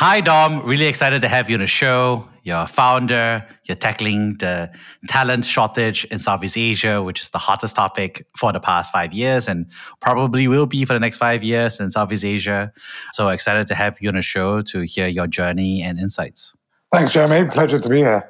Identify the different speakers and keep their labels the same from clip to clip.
Speaker 1: Hi, Dom. Really excited to have you on the show. You're a founder. You're tackling the talent shortage in Southeast Asia, which is the hottest topic for the past five years and probably will be for the next five years in Southeast Asia. So excited to have you on the show to hear your journey and insights.
Speaker 2: Thanks, Jeremy. Pleasure to be here.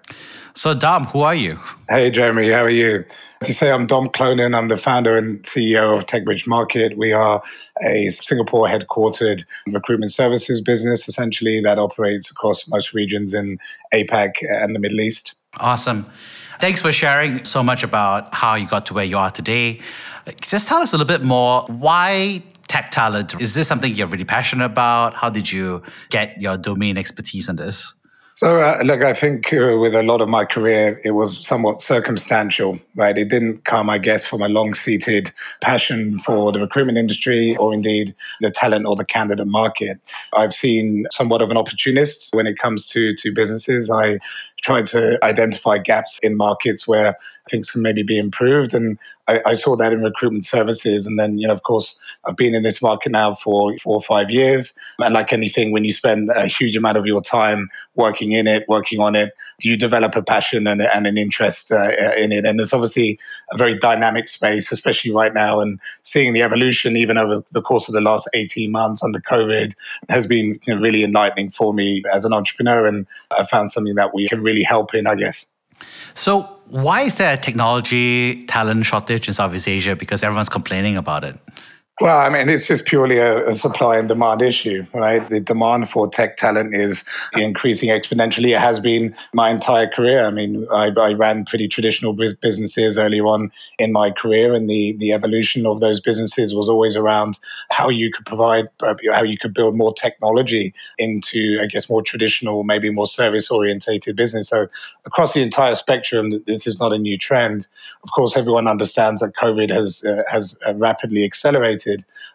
Speaker 1: So, Dom, who are you?
Speaker 2: Hey, Jeremy, how are you? As you say, I'm Dom Clonan. I'm the founder and CEO of TechBridge Market. We are a Singapore headquartered recruitment services business, essentially, that operates across most regions in APAC and the Middle East.
Speaker 1: Awesome. Thanks for sharing so much about how you got to where you are today. Just tell us a little bit more. Why tech talent? Is this something you're really passionate about? How did you get your domain expertise in this?
Speaker 2: So, uh, look, I think uh, with a lot of my career, it was somewhat circumstantial, right? It didn't come, I guess, from a long seated passion for the recruitment industry or indeed the talent or the candidate market. I've seen somewhat of an opportunist when it comes to, to businesses. I try to identify gaps in markets where things can maybe be improved. And I, I, saw that in recruitment services. And then, you know, of course, I've been in this market now for four or five years. And like anything, when you spend a huge amount of your time working in it, working on it, you develop a passion and, and an interest uh, in it. And it's obviously a very dynamic space, especially right now. And seeing the evolution, even over the course of the last 18 months under COVID, has been you know, really enlightening for me as an entrepreneur. And I found something that we can really help in, I guess.
Speaker 1: So, why is there a technology talent shortage in Southeast Asia? Because everyone's complaining about it.
Speaker 2: Well, I mean, it's just purely a, a, supply and demand issue, right? The demand for tech talent is increasing exponentially. It has been my entire career. I mean, I, I ran pretty traditional businesses earlier on in my career, and the, the evolution of those businesses was always around how you could provide, uh, how you could build more technology into, I guess, more traditional, maybe more service orientated business. So, across the entire spectrum, this is not a new trend. Of course, everyone understands that COVID has, uh, has uh, rapidly accelerated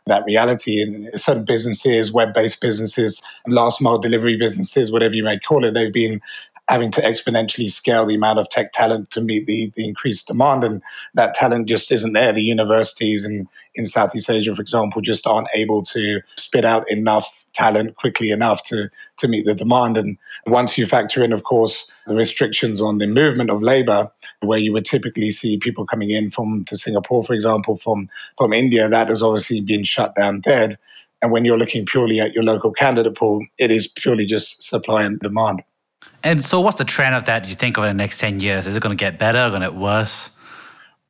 Speaker 2: that reality. in certain businesses, web based businesses, last mile delivery businesses, whatever you may call it, they've been having to exponentially scale the amount of tech talent to meet the, the increased demand. And that talent just isn't there. The universities in, in Southeast Asia, for example, just aren't able to spit out enough talent quickly enough to, to meet the demand. And once you factor in, of course, the restrictions on the movement of labor, where you would typically see people coming in from to Singapore, for example, from, from India, that has obviously been shut down dead. And when you're looking purely at your local candidate pool, it is purely just supply and demand.
Speaker 1: And so, what's the trend of that you think over the next 10 years? Is it going to get better, going to get worse?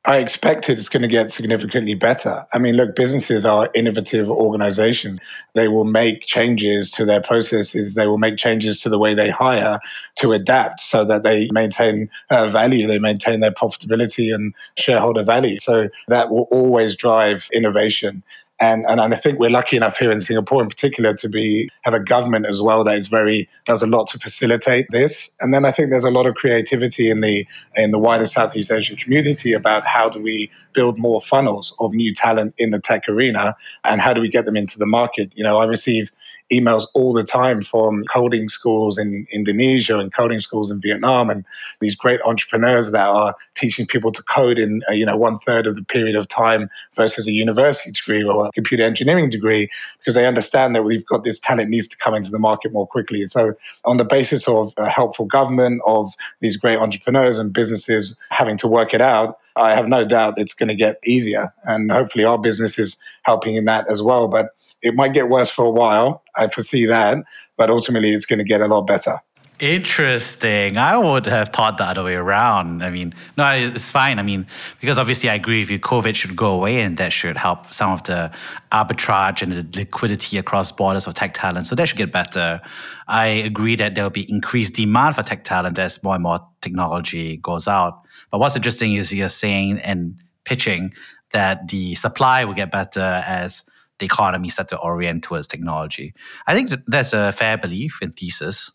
Speaker 2: I expect it's going to get significantly better. I mean, look, businesses are innovative organizations. They will make changes to their processes. They will make changes to the way they hire to adapt so that they maintain uh, value, they maintain their profitability and shareholder value. So that will always drive innovation. And, and I think we're lucky enough here in Singapore, in particular, to be have a government as well that is very does a lot to facilitate this. And then I think there's a lot of creativity in the in the wider Southeast Asian community about how do we build more funnels of new talent in the tech arena, and how do we get them into the market. You know, I receive emails all the time from coding schools in Indonesia and coding schools in Vietnam, and these great entrepreneurs that are teaching people to code in uh, you know one third of the period of time versus a university degree or a computer engineering degree because they understand that we've got this talent needs to come into the market more quickly. So, on the basis of a helpful government, of these great entrepreneurs and businesses having to work it out. I have no doubt it's going to get easier. And hopefully, our business is helping in that as well. But it might get worse for a while. I foresee that, but ultimately it's going to get a lot better.
Speaker 1: Interesting. I would have thought the other way around. I mean, no, it's fine. I mean, because obviously I agree with you, COVID should go away and that should help some of the arbitrage and the liquidity across borders of tech talent. So that should get better. I agree that there will be increased demand for tech talent as more and more technology goes out. But what's interesting is you're saying and pitching that the supply will get better as the economy start to orient towards technology. I think that's a fair belief and thesis.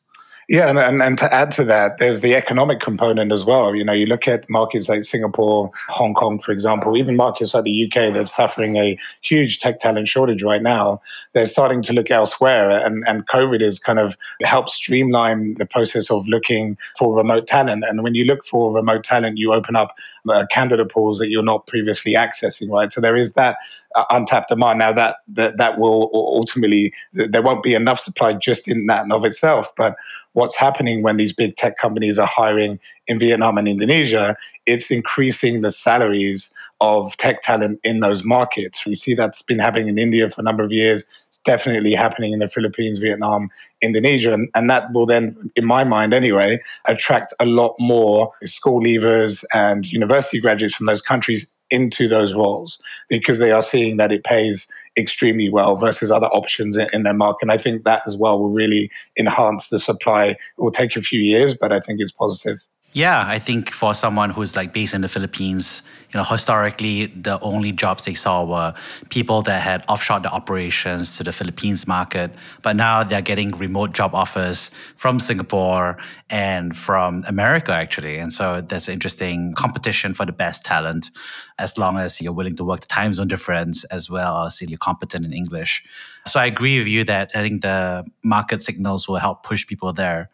Speaker 2: Yeah, and, and, and to add to that, there's the economic component as well. You know, you look at markets like Singapore, Hong Kong, for example, even markets like the UK that's suffering a huge tech talent shortage right now. They're starting to look elsewhere, and, and COVID has kind of helped streamline the process of looking for remote talent. And when you look for remote talent, you open up uh, candidate pools that you're not previously accessing, right? So there is that Uh, untapped demand. Now that, that that will ultimately there won't be enough supply just in that and of itself, but what's happening when these big tech companies are hiring in Vietnam and Indonesia, it's increasing the salaries of tech talent in those markets. We see that's been happening in India for a number of years. It's definitely happening in the Philippines, Vietnam, Indonesia. And, and that will then, in my mind anyway, attract a lot more school leavers and university graduates from those countries into those roles because they are seeing that it pays extremely well versus other options in, in, their market. And I think that as well will really enhance the supply. It will take a few years, but I think it's positive.
Speaker 1: Yeah, I think for someone who's like based in the Philippines, you know, historically the only jobs they saw were people that had offshored the operations to the Philippines market. But now they're getting remote job offers from Singapore and from America actually. And so there's interesting competition for the best talent as long as you're willing to work the time zone difference as well as you're competent in English. So I agree with you that I think the market signals will help push people there.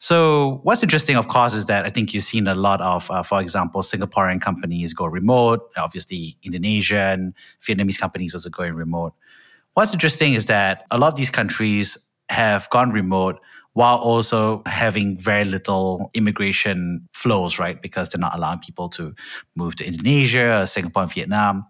Speaker 1: So, what's interesting, of course, is that I think you've seen a lot of, uh, for example, Singaporean companies go remote. Obviously, Indonesian, Vietnamese companies also going remote. What's interesting is that a lot of these countries have gone remote while also having very little immigration flows, right? Because they're not allowing people to move to Indonesia, Singapore, and Vietnam.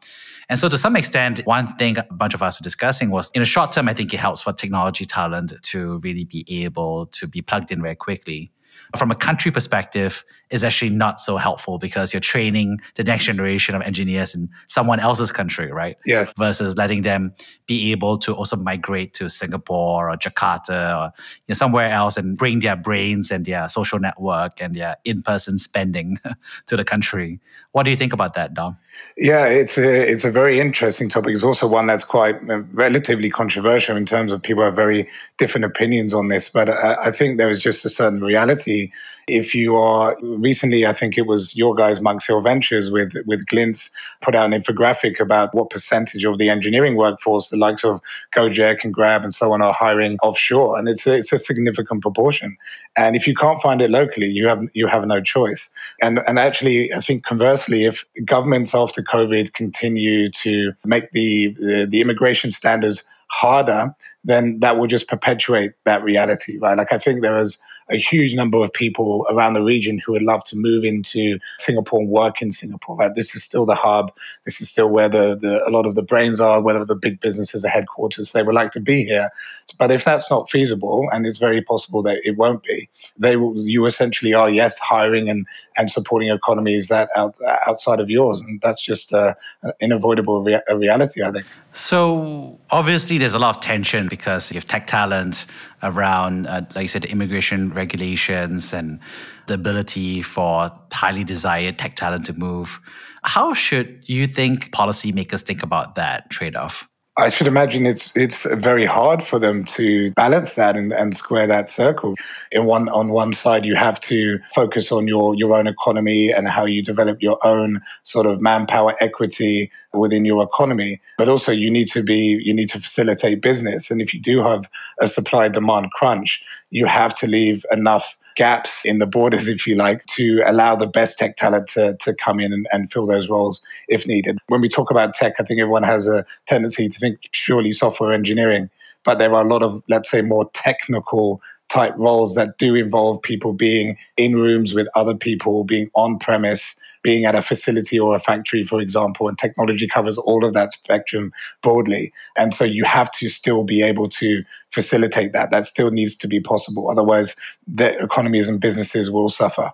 Speaker 1: And so, to some extent, one thing a bunch of us were discussing was in the short term, I think it helps for technology talent to really be able to be plugged in very quickly. From a country perspective, is actually not so helpful because you're training the next generation of engineers in someone else's country, right?
Speaker 2: Yes.
Speaker 1: Versus letting them be able to also migrate to Singapore or Jakarta or you know, somewhere else and bring their brains and their social network and their in-person spending to the country. What do you think about that, Dom?
Speaker 2: Yeah, it's a, it's a very interesting topic. It's also one that's quite uh, relatively controversial in terms of people have very different opinions on this. But I, I think there is just a certain reality. If you are recently, I think it was your guys, Monks Hill Ventures, with with Glints, put out an infographic about what percentage of the engineering workforce, the likes of Gojek and Grab and so on, are hiring offshore, and it's a, it's a significant proportion. And if you can't find it locally, you have you have no choice. And and actually, I think conversely, if governments after COVID continue to make the, the, the immigration standards harder, then that will just perpetuate that reality, right? Like I think there is a huge number of people around the region who would love to move into Singapore and work in Singapore. Right? This is still the hub. This is still where the, the a lot of the brains are, whether the big businesses are headquarters. They would like to be here. But if that's not feasible, and it's very possible that it won't be, they will, you essentially are yes hiring and and supporting economies that out, outside of yours, and that's just uh, an unavoidable rea- reality, I think.
Speaker 1: So obviously, there's a lot of tension because you have tech talent around, uh, like you said, immigration regulations and the ability for highly desired tech talent to move. How should you think policymakers think about that trade off?
Speaker 2: I should imagine it's it's very hard for them to balance that and, and square that circle. In one on one side, you have to focus on your your own economy and how you develop your own sort of manpower equity within your economy, but also you need to be you need to facilitate business. And if you do have a supply demand crunch, you have to leave enough gaps in the borders, if you like, to allow the best tech talent to, to come in and, and fill those roles if needed. When we talk about tech, I think everyone has a tendency to think purely software engineering, but there are a lot of, let's say, more technical type roles that do involve people being in rooms with other people, being on premise, being at a facility or a factory, for example, and technology covers all of that spectrum broadly. And so you have to still be able to facilitate that. That still needs to be possible. Otherwise, the economies and businesses will suffer.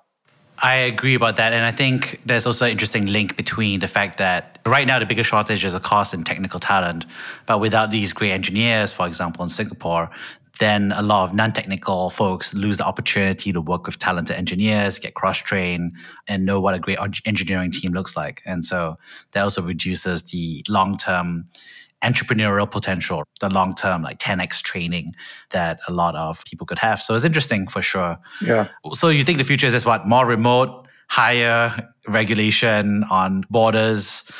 Speaker 1: I agree about that. And I think there's also an interesting link between the fact that right now the biggest shortage is, a cost in technical talent. But without these great engineers, for example, in Singapore, then a lot of non-technical folks lose the opportunity to work with talented engineers, get cross-trained, and know what a great engineering team looks like. And so that also reduces the long-term entrepreneurial potential, the long term, like 10x training that a lot of people could have. So it's interesting for sure.
Speaker 2: Yeah.
Speaker 1: So you think the future is just what? More remote, higher regulation on borders?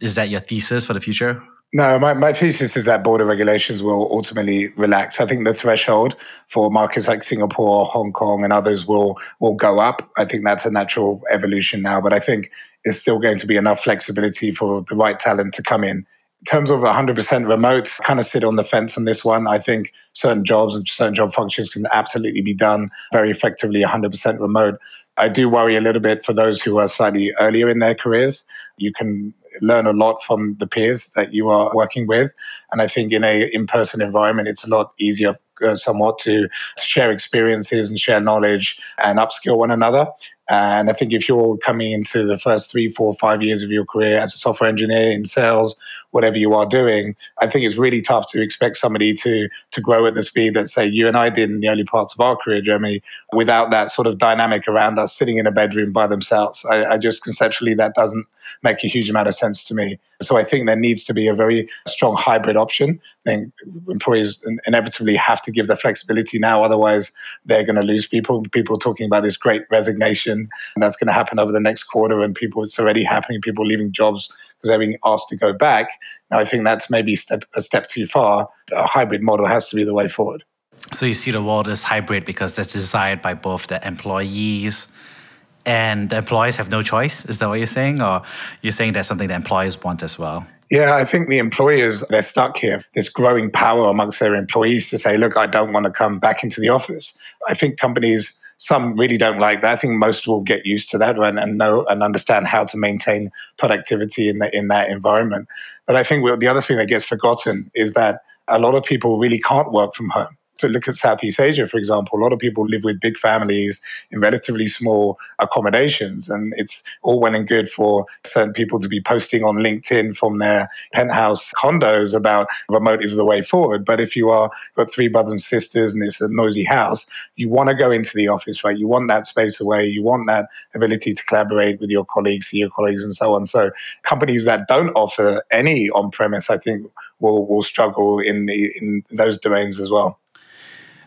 Speaker 1: Is that your thesis for the future?
Speaker 2: No, my, my thesis is that border regulations will ultimately relax. I think the threshold for markets like Singapore, Hong Kong, and others will will go up. I think that's a natural evolution now, but I think it's still going to be enough flexibility for the right talent to come in. In terms of 100% remote, kind of sit on the fence on this one. I think certain jobs and certain job functions can absolutely be done very effectively 100% remote. I do worry a little bit for those who are slightly earlier in their careers. You can learn a lot from the peers that you are working with. And I think in a in-person environment, it's a lot easier uh, somewhat to, to share experiences and share knowledge and upskill one another. And I think if you're coming into the first three, four, five years of your career as a software engineer in sales, whatever you are doing, I think it's really tough to expect somebody to to grow at the speed that say you and I did in the early parts of our career, Jeremy, without that sort of dynamic around us sitting in a bedroom by themselves. I, I just conceptually that doesn't make a huge amount of sense to me. So I think there needs to be a very strong hybrid option. I think employees inevitably have to give the flexibility now, otherwise they're going to lose people. People talking about this great resignation, and that's going to happen over the next quarter, and people it's already happening. People leaving jobs because they're being asked to go back. Now I think that's maybe step, a step too far. A hybrid model has to be the way forward.
Speaker 1: So you see the world as hybrid because that's desired by both the employees and the employees have no choice. Is that what you're saying, or you're saying that's something the employees want as well?
Speaker 2: Yeah, I think the employers, they're stuck here. This growing power amongst their employees to say, look, I don't want to come back into the office. I think companies, some really don't like that. I think most will get used to that and, and know and understand how to maintain productivity in, the, in that environment. But I think the other thing that gets forgotten is that a lot of people really can't work from home to look at Southeast Asia, for example, a lot of people live with big families in relatively small accommodations. And it's all well and good for certain people to be posting on LinkedIn from their penthouse condos about remote is the way forward. But if you are got three brothers and sisters and it's a noisy house, you want to go into the office, right? You want that space away. You want that ability to collaborate with your colleagues, see your colleagues, and so on. So companies that don't offer any on premise, I think, will will struggle in the in those domains as well.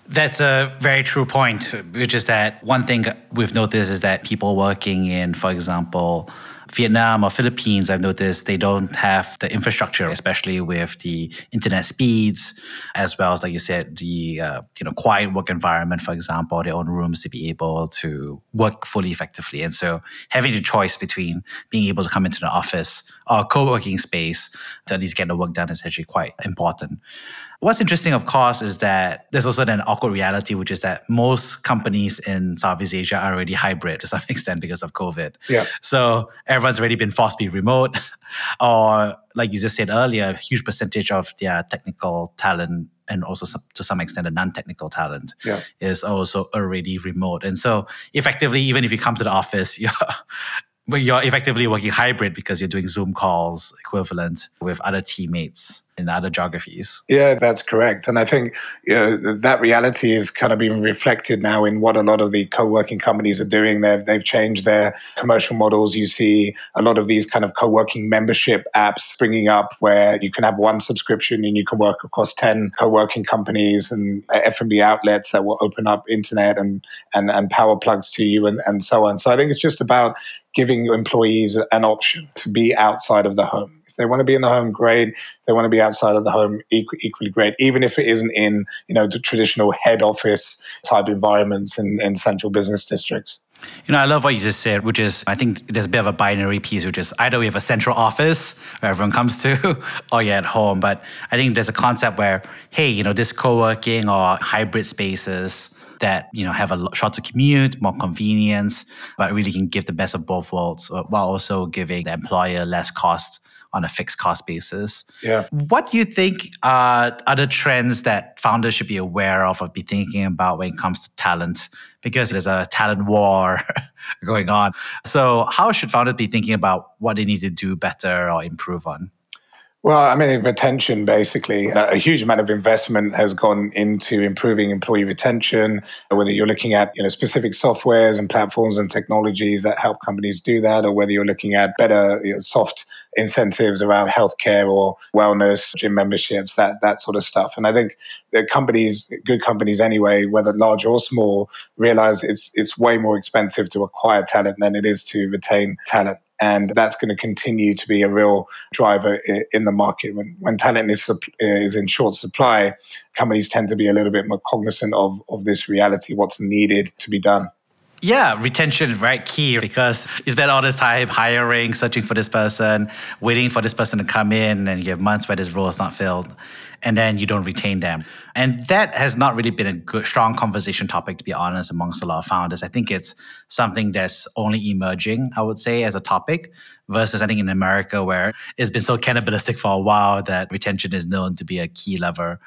Speaker 1: That's a very true point, which is that one thing we've noticed is that people working in, for example, Vietnam or Philippines, I've noticed they don't have the infrastructure, especially with the internet speeds, as well as, like you said, the uh, you know quiet work environment, for example, their own rooms to be able to work fully effectively. And so, having the choice between being able to come into the office or co-working space to at least get the work done is actually quite important. What's interesting, of course, is that there's also an awkward reality, which is that most companies in Southeast Asia are already hybrid to some extent because of COVID.
Speaker 2: Yeah.
Speaker 1: So everyone's already been forced to be remote, or like you just said earlier, a huge percentage of their technical talent and also some, to some extent the non-technical talent
Speaker 2: yeah.
Speaker 1: is also already remote. And so effectively, even if you come to the office, you're but you're effectively working hybrid because you're doing Zoom calls equivalent with other teammates in other geographies.
Speaker 2: Yeah, that's correct. And I think you know, that reality is kind of being reflected now in what a lot of the co-working companies are doing. They've, they've changed their commercial models. You see a lot of these kind of co-working membership apps springing up where you can have one subscription and you can work across 10 co-working companies and uh, F&B outlets that will open up internet and, and, and power plugs to you and, and so on. So I think it's just about giving employees an option to be outside of the home they want to be in the home, great. They want to be outside of the home, equally, great. Even if it isn't in you know the traditional head office type environments in central business districts.
Speaker 1: You know, I love what you just said, which is I think there's a bit of a binary piece, which is either we have a central office where everyone comes to, or you're at home. But I think there's a concept where, hey, you know, this co-working or hybrid spaces that you know have a shorter commute, more convenience, but really can give the best of both worlds, uh, while also giving the employer less cost on a fixed cost basis.
Speaker 2: Yeah.
Speaker 1: What do you think are the trends that founders should be aware of or be thinking about when it comes to talent? Because there's a talent war going on. So, how should founders be thinking about what they need to do better or improve on?
Speaker 2: Well, I mean, retention basically, uh, a huge amount of investment has gone into improving employee retention, whether you're looking at you know, specific softwares and platforms and technologies that help companies do that, or whether you're looking at better you know, soft incentives around healthcare or wellness, gym memberships, that, that sort of stuff. And I think companies, good companies anyway, whether large or small, realize it's, it's way more expensive to acquire talent than it is to retain talent. And that's going to continue to be a real driver in the market. When, when talent is, is in short supply, companies tend to be a little bit more cognizant of, of this reality, what's needed to be done.
Speaker 1: Yeah, retention is very key because you spend all this time hiring, searching for this person, waiting for this person to come in, and you have months where this role is not filled, and then you don't retain them. And that has not really been a good, strong conversation topic, to be honest, amongst a lot of founders. I think it's something that's only emerging, I would say, as a topic, versus I think in America where it's been so cannibalistic for a while that retention is known to be a key lever.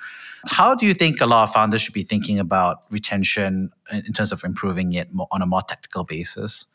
Speaker 1: How do you think a lot of founders should be thinking about retention in terms of improving it on a more tactical basis?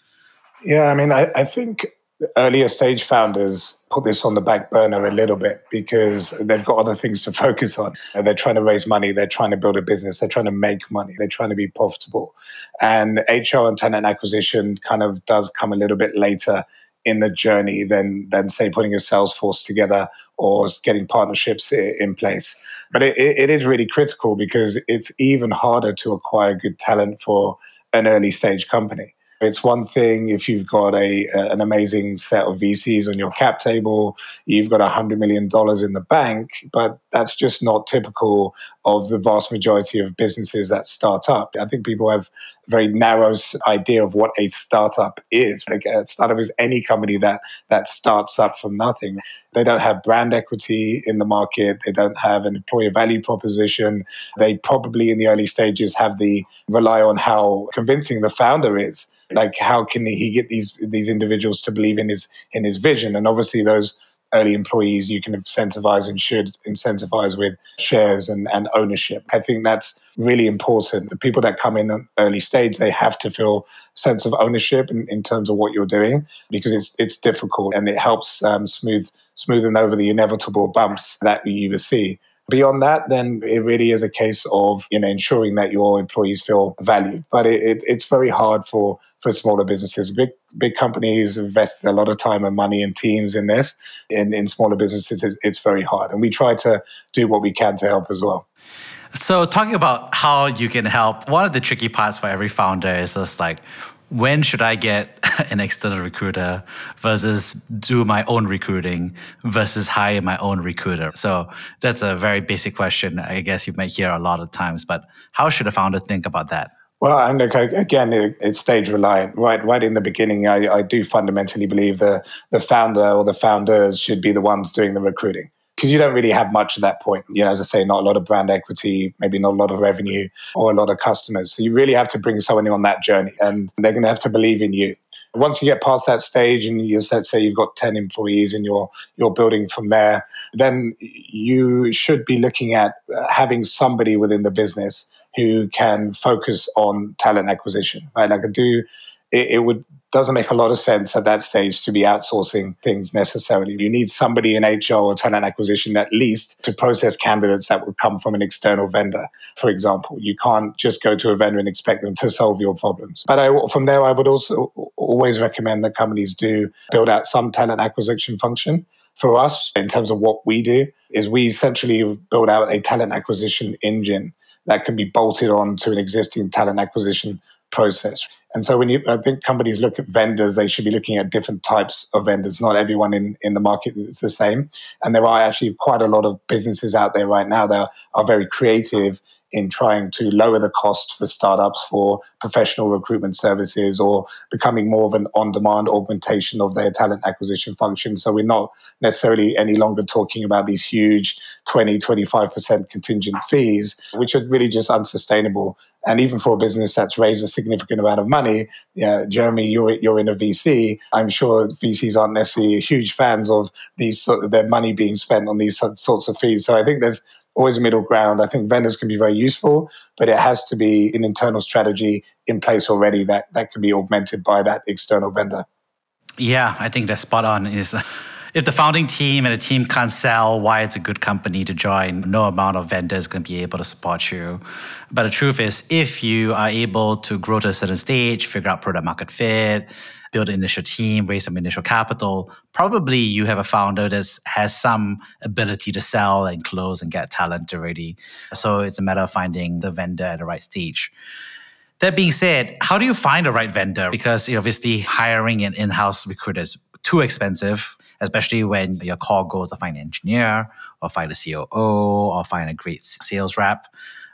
Speaker 2: Yeah, I mean, I, I think earlier stage founders put this on the back burner a little bit because they've got other things to focus on. They're trying to raise money, they're trying to build a business, they're trying to make money, they're trying to be profitable. And HR and talent acquisition kind of does come a little bit later in the journey than than say putting a sales force together or getting partnerships in place. But it, it is really critical because it's even harder to acquire good talent for an early stage company. It's one thing if you've got a, an amazing set of VCs on your cap table, you've got $100 million in the bank, but that's just not typical of the vast majority of businesses that start up. I think people have a very narrow idea of what a startup is. Like a startup is any company that that starts up from nothing. They don't have brand equity in the market. They don't have an employer value proposition. They probably in the early stages have the rely on how convincing the founder is like how can he get these these individuals to believe in his in his vision? And obviously those early employees you can incentivize and should incentivize with shares and, and ownership. I think that's really important. The people that come in early stage they have to feel sense of ownership in, in terms of what you're doing because it's it's difficult and it helps um, smooth smoothen over the inevitable bumps that you will see. Beyond that, then it really is a case of you know ensuring that your employees feel valued. But it, it, it's very hard for for smaller businesses. Big big companies invest a lot of time and money and teams in this. In in smaller businesses, it's, it's very hard, and we try to do what we can to help as well.
Speaker 1: So, talking about how you can help, one of the tricky parts for every founder is just like, when should I get an external recruiter versus do my own recruiting versus hire my own recruiter? So that's a very basic question. I guess you might hear a lot of times, but how should a founder think about that?
Speaker 2: Well, and look, again, it's stage reliant. Right, right in the beginning, I, I do fundamentally believe the the founder or the founders should be the ones doing the recruiting because you don't really have much at that point. You know, as I say, not a lot of brand equity, maybe not a lot of revenue or a lot of customers. So you really have to bring someone on that journey and they're going to have to believe in you. Once you get past that stage and you say you've got 10 employees and you're, you're building from there, then you should be looking at uh, having somebody within the business who can focus on talent acquisition, right? Like I do, it, it would doesn't make a lot of sense at that stage to be outsourcing things necessarily. You need somebody in HR or talent acquisition at least to process candidates that would come from an external vendor, for example. You can't just go to a vendor and expect them to solve your problems. But I, from there, I would also always recommend that companies do build out some talent acquisition function. For us, in terms of what we do, is we essentially build out a talent acquisition engine that can be bolted on to an existing talent acquisition process. And so when you, I think companies look at vendors, they should be looking at different types of vendors. Not everyone in, in the market is the same. And there are actually quite a lot of businesses out there right now that are very creative in trying to lower the cost for startups for professional recruitment services or becoming more of an on demand augmentation of their talent acquisition function. So we're not necessarily any longer talking about these huge 20, 25% contingent fees, which are really just unsustainable and even for a business that's raised a significant amount of money, yeah, Jeremy, you're you're in a VC. I'm sure VCs aren't necessarily huge fans of these sort of their money being spent on these sorts of fees. So I think there's always a middle ground. I think vendors can be very useful, but it has to be an internal strategy in place already that that can be augmented by that external vendor.
Speaker 1: Yeah, I think that's spot on. Is if the founding team and the team can't sell why it's a good company to join, no amount of vendors to be able to support you. But the truth is, if you are able to grow to a certain stage, figure out product market fit, build an initial team, raise some initial capital, probably you have a founder that has some ability to sell and close and get talent already. So it's a matter of finding the vendor at the right stage. That being said, how do you find the right vendor? Because obviously hiring an in-house recruiter is too expensive, especially when your core goal is to find an engineer or find a COO or find a great sales rep.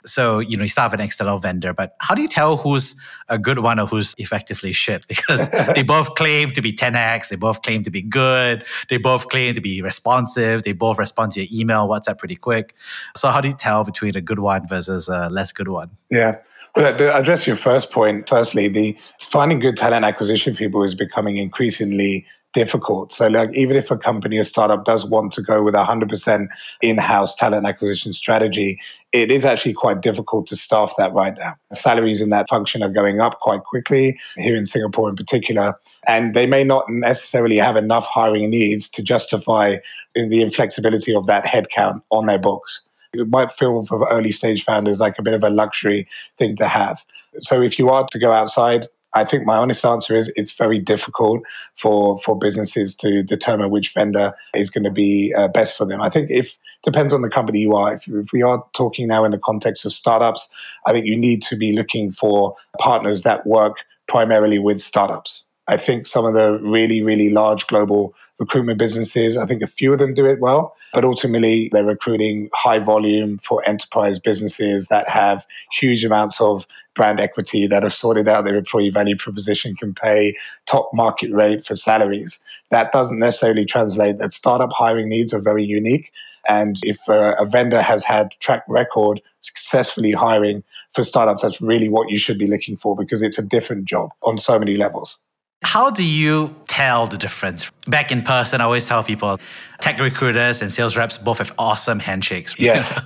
Speaker 1: So, you know, you start with an external vendor, but how do you tell who's a good one or who's effectively shit? Because they both claim to be 10x, they both claim to be good, they both claim to be responsive, they both respond to your email, WhatsApp pretty quick. So, how do you tell between a good one versus a less good one?
Speaker 2: Yeah. Well, to address your first point, firstly, the finding good talent acquisition people is becoming increasingly difficult. So, like, even if a company, a startup, does want to go with a hundred percent in-house talent acquisition strategy, it is actually quite difficult to staff that right now. Salaries in that function are going up quite quickly here in Singapore, in particular, and they may not necessarily have enough hiring needs to justify the inflexibility of that headcount on their books it might feel for early stage founders like a bit of a luxury thing to have. So if you are to go outside, I think my honest answer is it's very difficult for for businesses to determine which vendor is going to be uh, best for them. I think if depends on the company you are. If, if we are talking now in the context of startups, I think you need to be looking for partners that work primarily with startups. I think some of the really, really large global recruitment businesses, I think a few of them do it well, but ultimately they're recruiting high volume for enterprise businesses that have huge amounts of brand equity, that have sorted out their employee value proposition, can pay top market rate for salaries. That doesn't necessarily translate that startup hiring needs are very unique. And if a, a vendor has had track record successfully hiring for startups, that's really what you should be looking for because it's a different job on so many levels.
Speaker 1: How do you tell the difference? Back in person, I always tell people tech recruiters and sales reps both have awesome handshakes.
Speaker 2: Yes.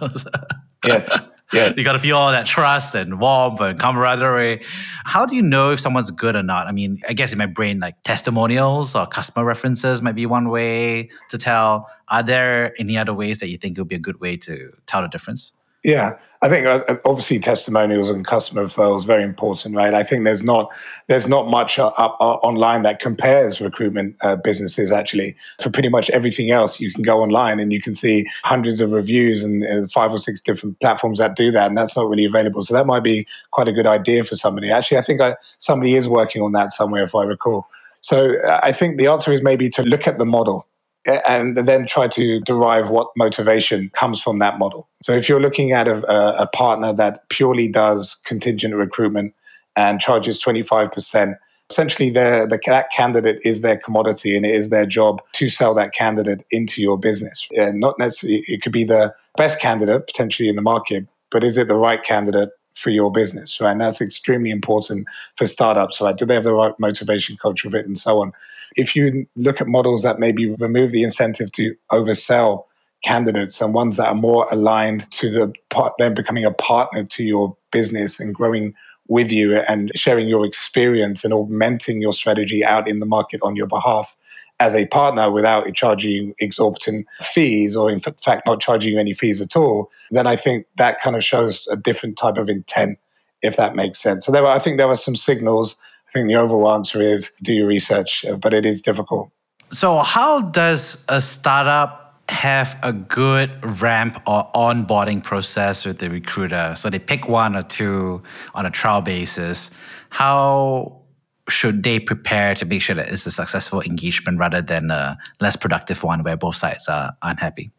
Speaker 2: yes. Yes.
Speaker 1: You got to feel all that trust and warmth and camaraderie. How do you know if someone's good or not? I mean, I guess in my brain, like testimonials or customer references might be one way to tell. Are there any other ways that you think would be a good way to tell the difference?
Speaker 2: Yeah, I think uh, uh, obviously testimonials and customer referrals very important, right? I think there's not there's not much up, up online that compares recruitment uh, businesses actually. For pretty much everything else, you can go online and you can see hundreds of reviews and uh, five or six different platforms that do that, and that's not really available. So that might be quite a good idea for somebody. Actually, I think I, somebody is working on that somewhere, if I recall. So I think the answer is maybe to look at the model and then try to derive what motivation comes from that model. So if you're looking at a, a partner that purely does contingent recruitment and charges 25%, essentially the, that candidate is their commodity and it is their job to sell that candidate into your business. And not necessarily, it could be the best candidate potentially in the market, but is it the right candidate for your business, right? And that's extremely important for startups, right? Do they have the right motivation, culture fit, and so on? If you look at models that maybe remove the incentive to oversell candidates and ones that are more aligned to the part, them becoming a partner to your business and growing with you and sharing your experience and augmenting your strategy out in the market on your behalf as a partner without charging exorbitant fees or in fact not charging you any fees at all, then I think that kind of shows a different type of intent, if that makes sense. So there were, I think there were some signals think the overall answer is do your research, uh, but it is difficult.
Speaker 1: So, how does a startup have a good ramp or onboarding process with the recruiter? So, they pick one or two on a trial basis. How should they prepare to make sure that it's a successful engagement rather than a less productive one where both sides are unhappy?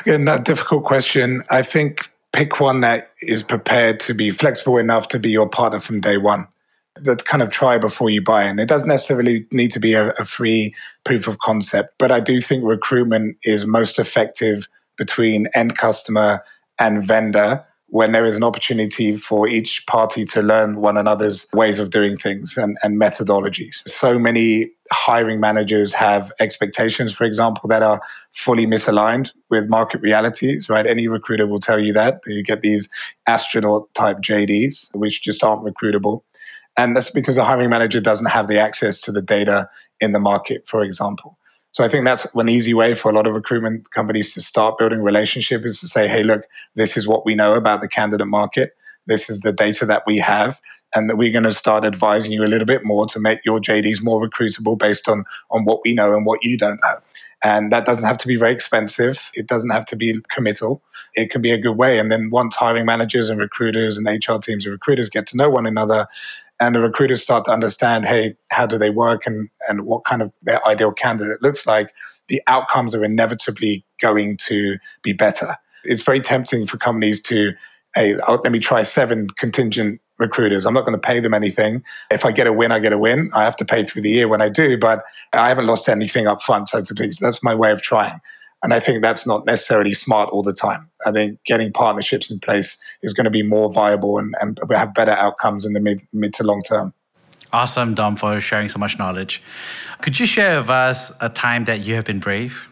Speaker 2: Again, that difficult question. I think pick one that is prepared to be flexible enough to be your partner from day one that kind of try before you buy. And it doesn't necessarily need to be a, a, free proof of concept, but I do think recruitment is most effective between end customer and vendor when there is an opportunity for each party to learn one another's ways of doing things and, and methodologies. So many hiring managers have expectations, for example, that are fully misaligned with market realities, right? Any recruiter will tell you that. You get these astronaut type JDs, which just aren't recruitable. And that's because the hiring manager doesn't have the access to the data in the market, for example. So I think that's an easy way for a lot of recruitment companies to start building relationship is to say, hey, look, this is what we know about the candidate market. This is the data that we have and that we're going to start advising you a little bit more to make your JDs more recruitable based on on what we know and what you don't know. And that doesn't have to be very expensive. It doesn't have to be committal. It can be a good way. And then once hiring managers and recruiters and HR teams and recruiters get to know one another, and the recruiters start to understand, hey, how do they work and, and what kind of their ideal candidate looks like, the outcomes are inevitably going to be better. It's very tempting for companies to, hey, oh, let me try seven contingent recruiters. I'm not going to pay them anything. If I get a win, I get a win. I have to pay through the year when I do, but I haven't lost anything up front, so to speak. That's my way of trying. And I think that's not necessarily smart all the time. I think getting partnerships in place is going to be more viable and, and have better outcomes in the mid, mid to long term.
Speaker 1: Awesome, Dom, for sharing so much knowledge. Could you share with us a time that you have been brave?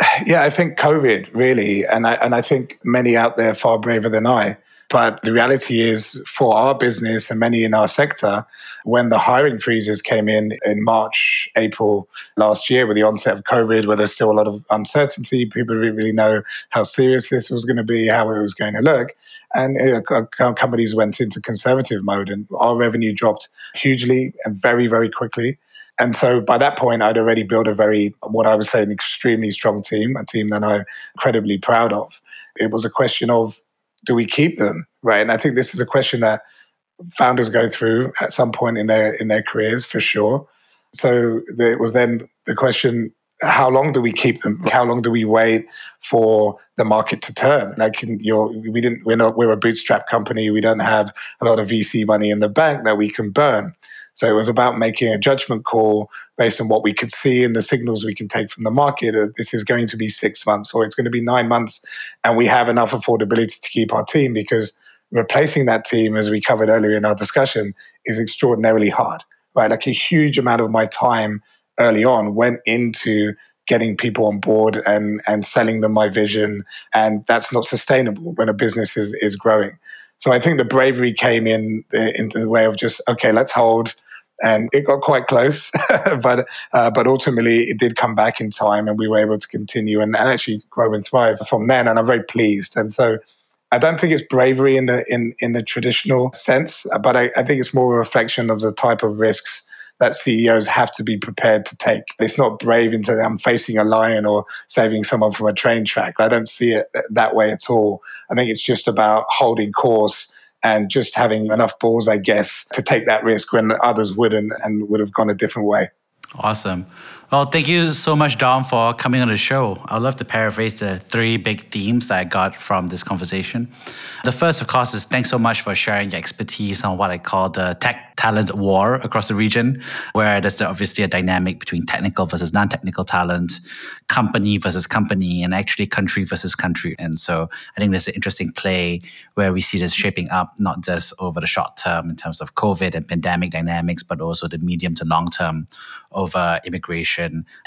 Speaker 2: Yeah, I think COVID really, and I and I think many out there far braver than I. But the reality is, for our business and many in our sector, when the hiring freezes came in in March, April last year, with the onset of COVID, where there's still a lot of uncertainty, people didn't really know how serious this was going to be, how it was going to look. And uh, companies went into conservative mode, and our revenue dropped hugely and very, very quickly. And so by that point, I'd already built a very, what I would say, an extremely strong team, a team that I'm incredibly proud of. It was a question of do we keep them? Right. And I think this is a question that founders go through at some point in their in their careers for sure. So it was then the question how long do we keep them? How long do we wait for the market to turn? Like you're, we didn't, we're not, we're a bootstrap company. We don't have a lot of VC money in the bank that we can burn. So it was about making a judgment call based on what we could see and the signals we can take from the market. Uh, this is going to be six months or it's going to be nine months, and we have enough affordability to keep our team because replacing that team, as we covered earlier in our discussion, is extraordinarily hard. Right, like a huge amount of my time early on went into getting people on board and and selling them my vision, and that's not sustainable when a business is is growing. So I think the bravery came in in the way of just okay, let's hold and it got quite close, but uh, but ultimately it did come back in time, and we were able to continue and, and actually grow and thrive from then. And I'm very pleased. And so I don't think it's bravery in the in in the traditional sense, but I, I think it's more a reflection of the type of risks that CEOs have to be prepared to take. It's not brave into I'm facing a lion or saving someone from a train track. I don't see it that way at all. I think it's just about holding course and just having enough balls, I guess, to take that risk when others wouldn't and would have gone a different way.
Speaker 1: Awesome. Well, thank you so much, Dom, for coming on the show. I'd love to paraphrase the three big themes that I got from this conversation. The first, of course, is thanks so much for sharing your expertise on what I call the tech talent war across the region, where there's obviously a dynamic between technical versus non technical talent, company versus company, and actually country versus country. And so I think there's an interesting play where we see this shaping up, not just over the short term in terms of COVID and pandemic dynamics, but also the medium to long term over immigration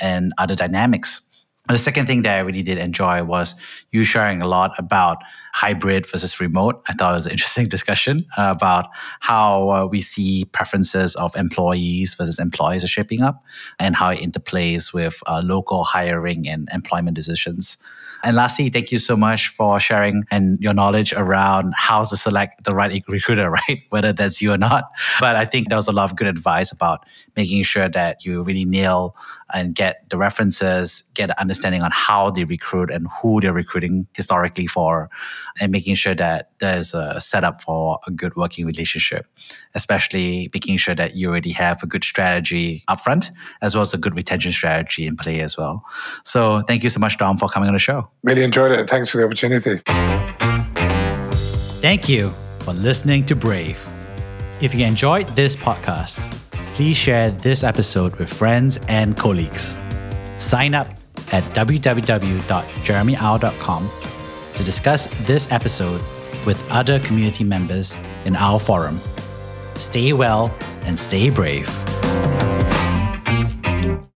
Speaker 1: and other dynamics. And the second thing that I really did enjoy was you sharing a lot about hybrid versus remote. I thought it was an interesting discussion about how uh, we see preferences of employees versus employers are shaping up and how it interplays with uh, local hiring and employment decisions. And lastly, thank you so much for sharing and your knowledge around how to select the right recruiter, right? Whether that's you or not. But I think there was a lot of good advice about making sure that you really nail and get the references, get an understanding on how they recruit and who they're recruiting historically for, and making sure that there's a setup for a good working relationship, especially making sure that you already have a good strategy upfront, as well as a good retention strategy in play as well. So thank you so much, Dom, for coming on the show.
Speaker 2: Really enjoyed it. Thanks for the opportunity.
Speaker 1: Thank you for listening to Brave. If you enjoyed this podcast, please share this episode with friends and colleagues. Sign up at www.jeremyau.com to discuss this episode with other community members in our forum. Stay well and stay brave.